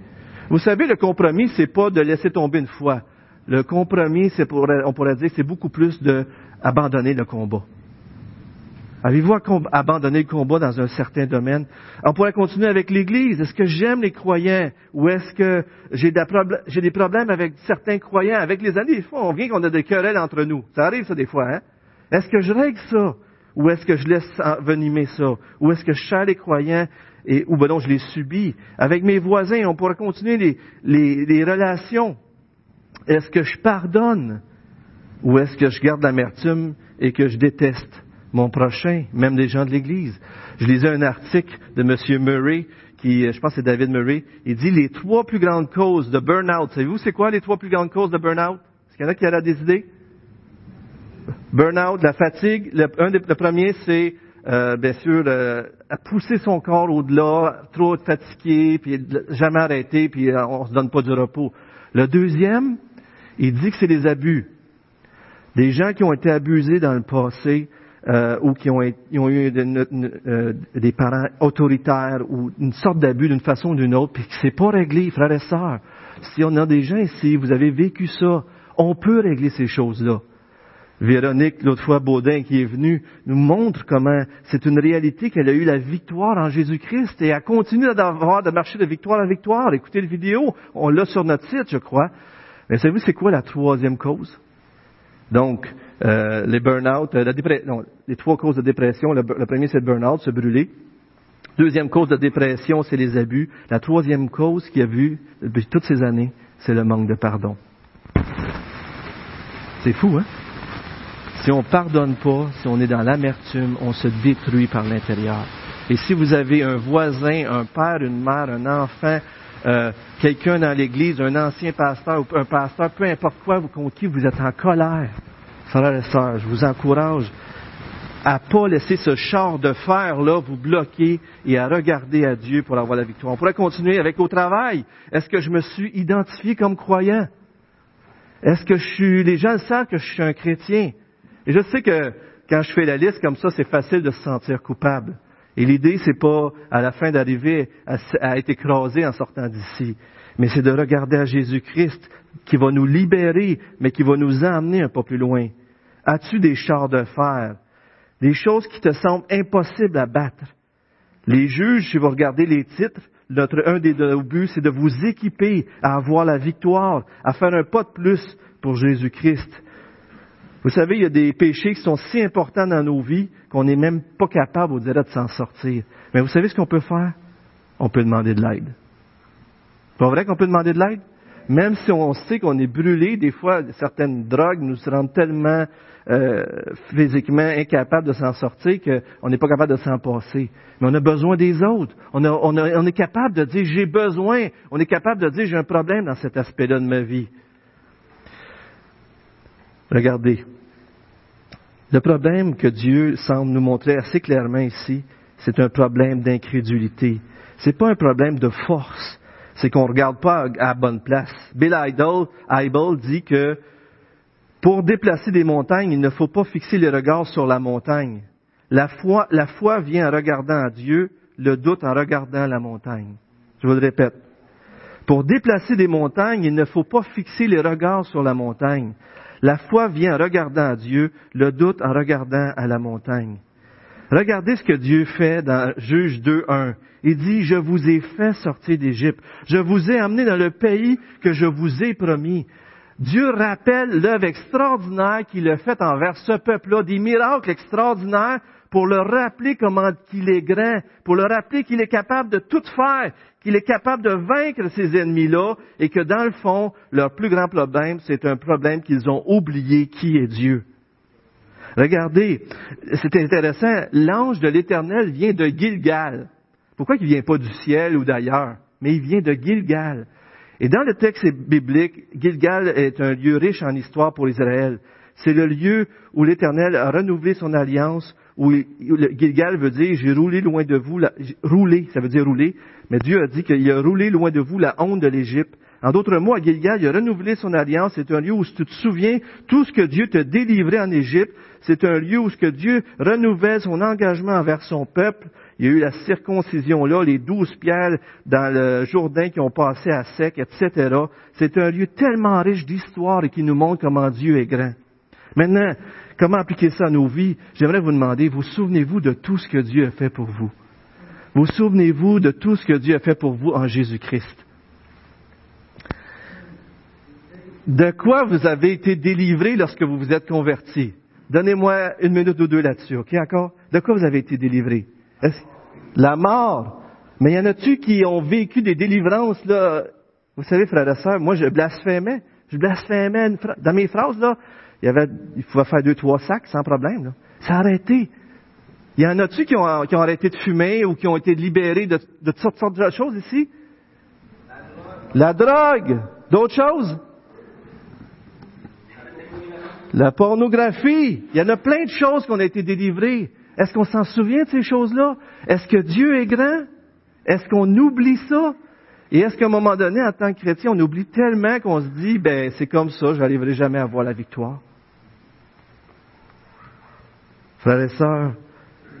Vous savez, le compromis, c'est pas de laisser tomber une foi. Le compromis, pour, on pourrait dire, c'est beaucoup plus de abandonner le combat. Avez-vous abandonné le combat dans un certain domaine? On pourrait continuer avec l'Église. Est-ce que j'aime les croyants? Ou est-ce que j'ai des, problèmes avec certains croyants? Avec les années, des fois, on vient qu'on a des querelles entre nous. Ça arrive, ça, des fois. Hein? Est-ce que je règle ça? Ou est-ce que je laisse venimer ça? Ou est-ce que je chère les croyants et, ou ben non, je les subis? Avec mes voisins, on pourrait continuer les relations. Est-ce que je pardonne? Ou est-ce que je garde l'amertume et que je déteste mon prochain, même des gens de l'Église? Je lisais un article de M. Murray, qui, je pense que c'est David Murray, il dit les trois plus grandes causes de burn-out. Savez-vous c'est quoi les trois plus grandes causes de burn-out? Est-ce qu'il y en a qui auraient des idées? Burn-out, la fatigue. Le, un des, premier, c'est euh, bien sûr euh, pousser son corps au-delà, trop fatigué, puis jamais arrêter, puis euh, on se donne pas du repos. Le deuxième, il dit que c'est les abus. Des gens qui ont été abusés dans le passé euh, ou qui ont, eu euh, des parents autoritaires ou une sorte d'abus d'une façon ou d'une autre, puis que c'est pas réglé, frères et sœurs. Si on a des gens ici, vous avez vécu ça, on peut régler ces choses-là. Véronique, l'autre fois, Baudin, qui est venue, nous montre comment c'est une réalité qu'elle a eu la victoire en Jésus-Christ et elle continue d'avoir de marcher de victoire en victoire. Écoutez la vidéo, on l'a sur notre site, je crois. Mais savez-vous, c'est quoi la troisième cause? Donc, euh, les burn-out, euh, les trois causes de dépression. Le, premier, c'est le burn-out, se brûler. Deuxième cause de dépression, c'est les abus. La troisième cause qu'il y a vu depuis toutes ces années, c'est le manque de pardon. C'est fou, hein? Si on pardonne pas, si on est dans l'amertume, on se détruit par l'intérieur. Et si vous avez un voisin, un père, une mère, un enfant, euh, quelqu'un dans l'Église, un ancien pasteur ou un pasteur, peu importe quoi, vous contre qui vous êtes en colère. Frères et sœurs, je vous encourage à pas laisser ce char de fer-là vous bloquer et à regarder à Dieu pour avoir la victoire. On pourrait continuer avec au travail. Est-ce que je me suis identifié comme croyant? Est-ce que je suis, les gens savent que je suis un chrétien? Et je sais que quand je fais la liste comme ça, c'est facile de se sentir coupable. Et l'idée, c'est pas à la fin d'arriver à, être écrasé en sortant d'ici, mais c'est de regarder à Jésus-Christ qui va nous libérer, mais qui va nous emmener un peu plus loin. As-tu des chars de fer? Des choses qui te semblent impossibles à battre. Les juges, si vous regardez les titres, notre, un des deux buts, c'est de vous équiper à avoir la victoire, à faire un pas de plus pour Jésus-Christ. Vous savez, il y a des péchés qui sont si importants dans nos vies qu'on n'est même pas capable, au dirait, de s'en sortir. Mais vous savez ce qu'on peut faire? On peut demander de l'aide. Pas vrai qu'on peut demander de l'aide? Même si on sait qu'on est brûlé, des fois, certaines drogues nous rendent tellement euh, physiquement incapables de s'en sortir qu'on n'est pas capable de s'en passer. Mais on a besoin des autres. On, on est capable de dire j'ai besoin. On est capable de dire j'ai un problème dans cet aspect-là de ma vie. Regardez. Le problème que Dieu semble nous montrer assez clairement ici, c'est un problème d'incrédulité. C'est pas un problème de force. C'est qu'on ne regarde pas à bonne place. Bill Idol, dit que pour déplacer des montagnes, il ne faut pas fixer les regards sur la montagne. La foi, la foi vient en regardant à Dieu, le doute en regardant la montagne. Je vous le répète. Pour déplacer des montagnes, il ne faut pas fixer les regards sur la montagne. La foi vient en regardant à Dieu, le doute en regardant à la montagne. Regardez ce que Dieu fait dans Juge 2.1. Il dit, je vous ai fait sortir d'Égypte. Je vous ai amené dans le pays que je vous ai promis. Dieu rappelle l'œuvre extraordinaire qu'il a faite envers ce peuple-là, des miracles extraordinaires pour leur rappeler comment qu'il est grand, pour leur rappeler qu'il est capable de tout faire, qu'il est capable de vaincre ces ennemis-là et que dans le fond, leur plus grand problème, c'est un problème qu'ils ont oublié qui est Dieu. Regardez, c'est intéressant, l'ange de l'Éternel vient de Gilgal. Pourquoi il vient pas du ciel ou d'ailleurs? Mais il vient de Gilgal. Et dans le texte biblique, Gilgal est un lieu riche en histoire pour Israël. c'est le lieu où l'Éternel a renouvelé son alliance, où Gilgal veut dire, j'ai roulé loin de vous, la, roulé, ça veut dire rouler, mais Dieu a dit qu'il a roulé loin de vous la honte de l'Égypte. En d'autres mots, Gilgal, il a renouvelé son alliance. C'est un lieu où, si tu te souviens, tout ce que Dieu t'a délivré en Égypte, c'est un lieu où ce que Dieu renouvelle son engagement envers son peuple. Il y a eu la circoncision là, les douze pierres dans le Jourdain qui ont passé à sec, etc. C'est un lieu tellement riche d'histoire et qui nous montre comment Dieu est grand. Maintenant, comment appliquer ça à nos vies? J'aimerais vous demander, vous souvenez-vous de tout ce que Dieu a fait pour vous? Vous souvenez-vous de tout ce que Dieu a fait pour vous en Jésus-Christ? De quoi vous avez été délivré lorsque vous vous êtes converti? Donnez-moi une minute ou deux là-dessus, ok encore? De quoi vous avez été délivré? La mort? Mais y en a-tu qui ont vécu des délivrances, là? Vous savez, frères et sœurs, moi, je blasphémais. Je blasphémais. Dans mes phrases, là, il il pouvait faire deux, trois sacs sans problème, là. Ça a arrêté. Y en a-tu qui ont, qui ont arrêté de fumer ou qui ont été libérés de, toutes sortes de choses ici? La drogue. D'autres choses? La pornographie. Il y en a plein de choses qu'on a été délivrées. Est-ce qu'on s'en souvient de ces choses-là? Est-ce que Dieu est grand? Est-ce qu'on oublie ça? Et est-ce qu'à un moment donné, en tant que chrétien, on oublie tellement qu'on se dit, ben, c'est comme ça, je n'arriverai jamais à voir la victoire? Frères et sœurs,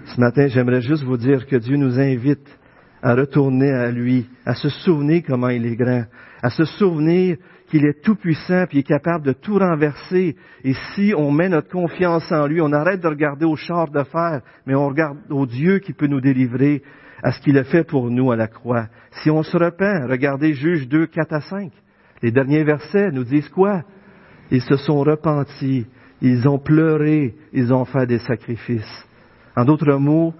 ce matin, j'aimerais juste vous dire que Dieu nous invite à retourner à lui, à se souvenir comment il est grand, à se souvenir qu'il est tout puissant puis est capable de tout renverser. Et si on met notre confiance en lui, on arrête de regarder au char de fer, mais on regarde au Dieu qui peut nous délivrer à ce qu'il a fait pour nous à la croix. Si on se repent, regardez Juge 2, 4 à 5. Les derniers versets nous disent quoi? Ils se sont repentis, ils ont pleuré, ils ont fait des sacrifices. En d'autres mots,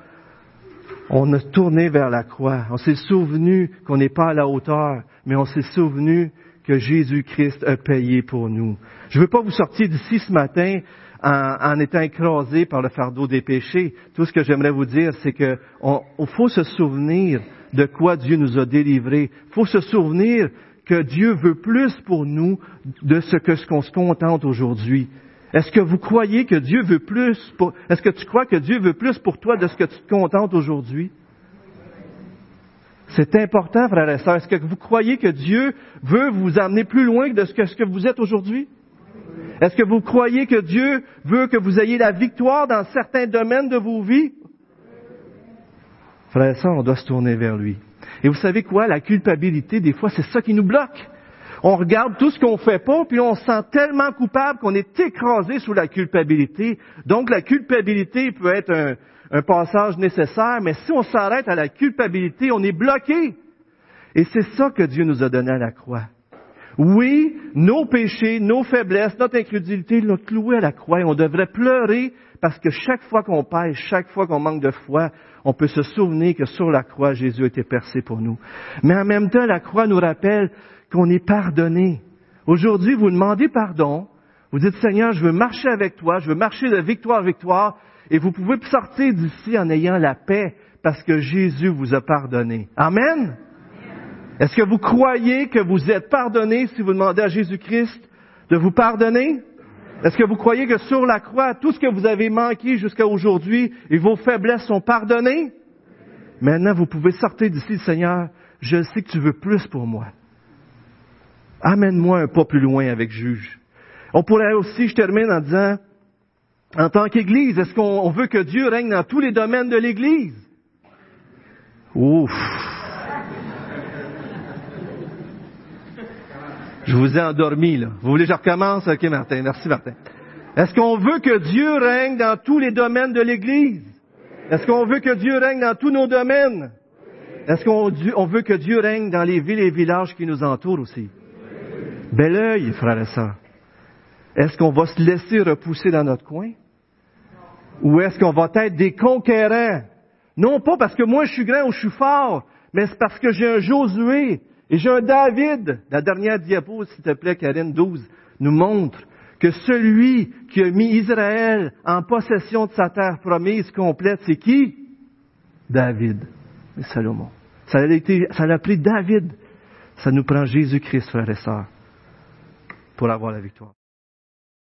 on a tourné vers la croix. On s'est souvenu qu'on n'est pas à la hauteur, mais on s'est souvenu que Jésus-Christ a payé pour nous. Je ne veux pas vous sortir d'ici ce matin en, étant écrasé par le fardeau des péchés. Tout ce que j'aimerais vous dire, c'est qu'il faut se souvenir de quoi Dieu nous a délivrés. Il faut se souvenir que Dieu veut plus pour nous de ce que ce qu'on se contente aujourd'hui. Est-ce que vous croyez que Dieu veut plus pour, est-ce que tu crois que Dieu veut plus pour toi de ce que tu te contentes aujourd'hui? C'est important, frères et sœurs. Est-ce que vous croyez que Dieu veut vous amener plus loin de ce que, vous êtes aujourd'hui? Est-ce que vous croyez que Dieu veut que vous ayez la victoire dans certains domaines de vos vies? Frères et sœurs, on doit se tourner vers lui. Et vous savez quoi? La culpabilité, des fois, c'est ça qui nous bloque. On regarde tout ce qu'on fait pas, puis on se sent tellement coupable qu'on est écrasé sous la culpabilité. Donc, la culpabilité peut être un, passage nécessaire, mais si on s'arrête à la culpabilité, on est bloqué. Et c'est ça que Dieu nous a donné à la croix. Oui, nos péchés, nos faiblesses, notre incrédulité l'ont cloué à la croix et on devrait pleurer parce que chaque fois qu'on pêche, chaque fois qu'on manque de foi, on peut se souvenir que sur la croix, Jésus été percé pour nous. Mais en même temps, la croix nous rappelle qu'on est pardonné. Aujourd'hui, vous demandez pardon. Vous dites, Seigneur, je veux marcher avec toi, je veux marcher de victoire en victoire, et vous pouvez sortir d'ici en ayant la paix parce que Jésus vous a pardonné. Amen? Est-ce que vous croyez que vous êtes pardonné si vous demandez à Jésus-Christ de vous pardonner? Est-ce que vous croyez que sur la croix, tout ce que vous avez manqué jusqu'à aujourd'hui et vos faiblesses sont pardonnées? Maintenant, vous pouvez sortir d'ici, Seigneur, je sais que tu veux plus pour moi. Amène-moi un pas plus loin avec juge. On pourrait aussi, je termine en disant, en tant qu'Église, est-ce qu'on veut que Dieu règne dans tous les domaines de l'Église? Ouf! Je vous ai endormi, là. Vous voulez que je recommence? Ok, Martin. Merci, Martin. Est-ce qu'on veut que Dieu règne dans tous les domaines de l'Église? Est-ce qu'on veut que Dieu règne dans tous nos domaines? Est-ce qu'on veut que Dieu règne dans les villes et villages qui nous entourent aussi? Bel œil, frères et sœurs. Est-ce qu'on va se laisser repousser dans notre coin? Ou est-ce qu'on va être des conquérants? Non pas parce que moi je suis grand ou je suis fort, mais c'est parce que j'ai un Josué et j'ai un David. La dernière diapo, s'il te plaît, Karine 12, nous montre que celui qui a mis Israël en possession de sa terre promise complète, c'est qui? David et Salomon. Ça a, été, ça David. Ça nous prend Jésus-Christ, frères et sœurs, pour avoir la victoire.